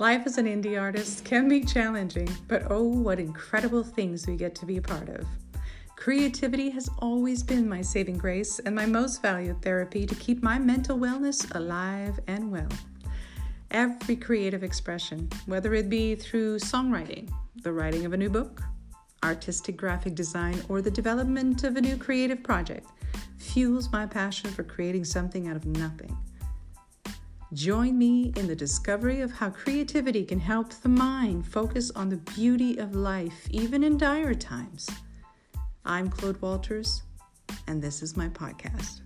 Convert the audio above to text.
Life as an indie artist can be challenging, but oh, what incredible things we get to be a part of. Creativity has always been my saving grace and my most valued therapy to keep my mental wellness alive and well. Every creative expression, whether it be through songwriting, the writing of a new book, artistic graphic design, or the development of a new creative project, fuels my passion for creating something out of nothing. Join me in the discovery of how creativity can help the mind focus on the beauty of life, even in dire times. I'm Claude Walters, and this is my podcast.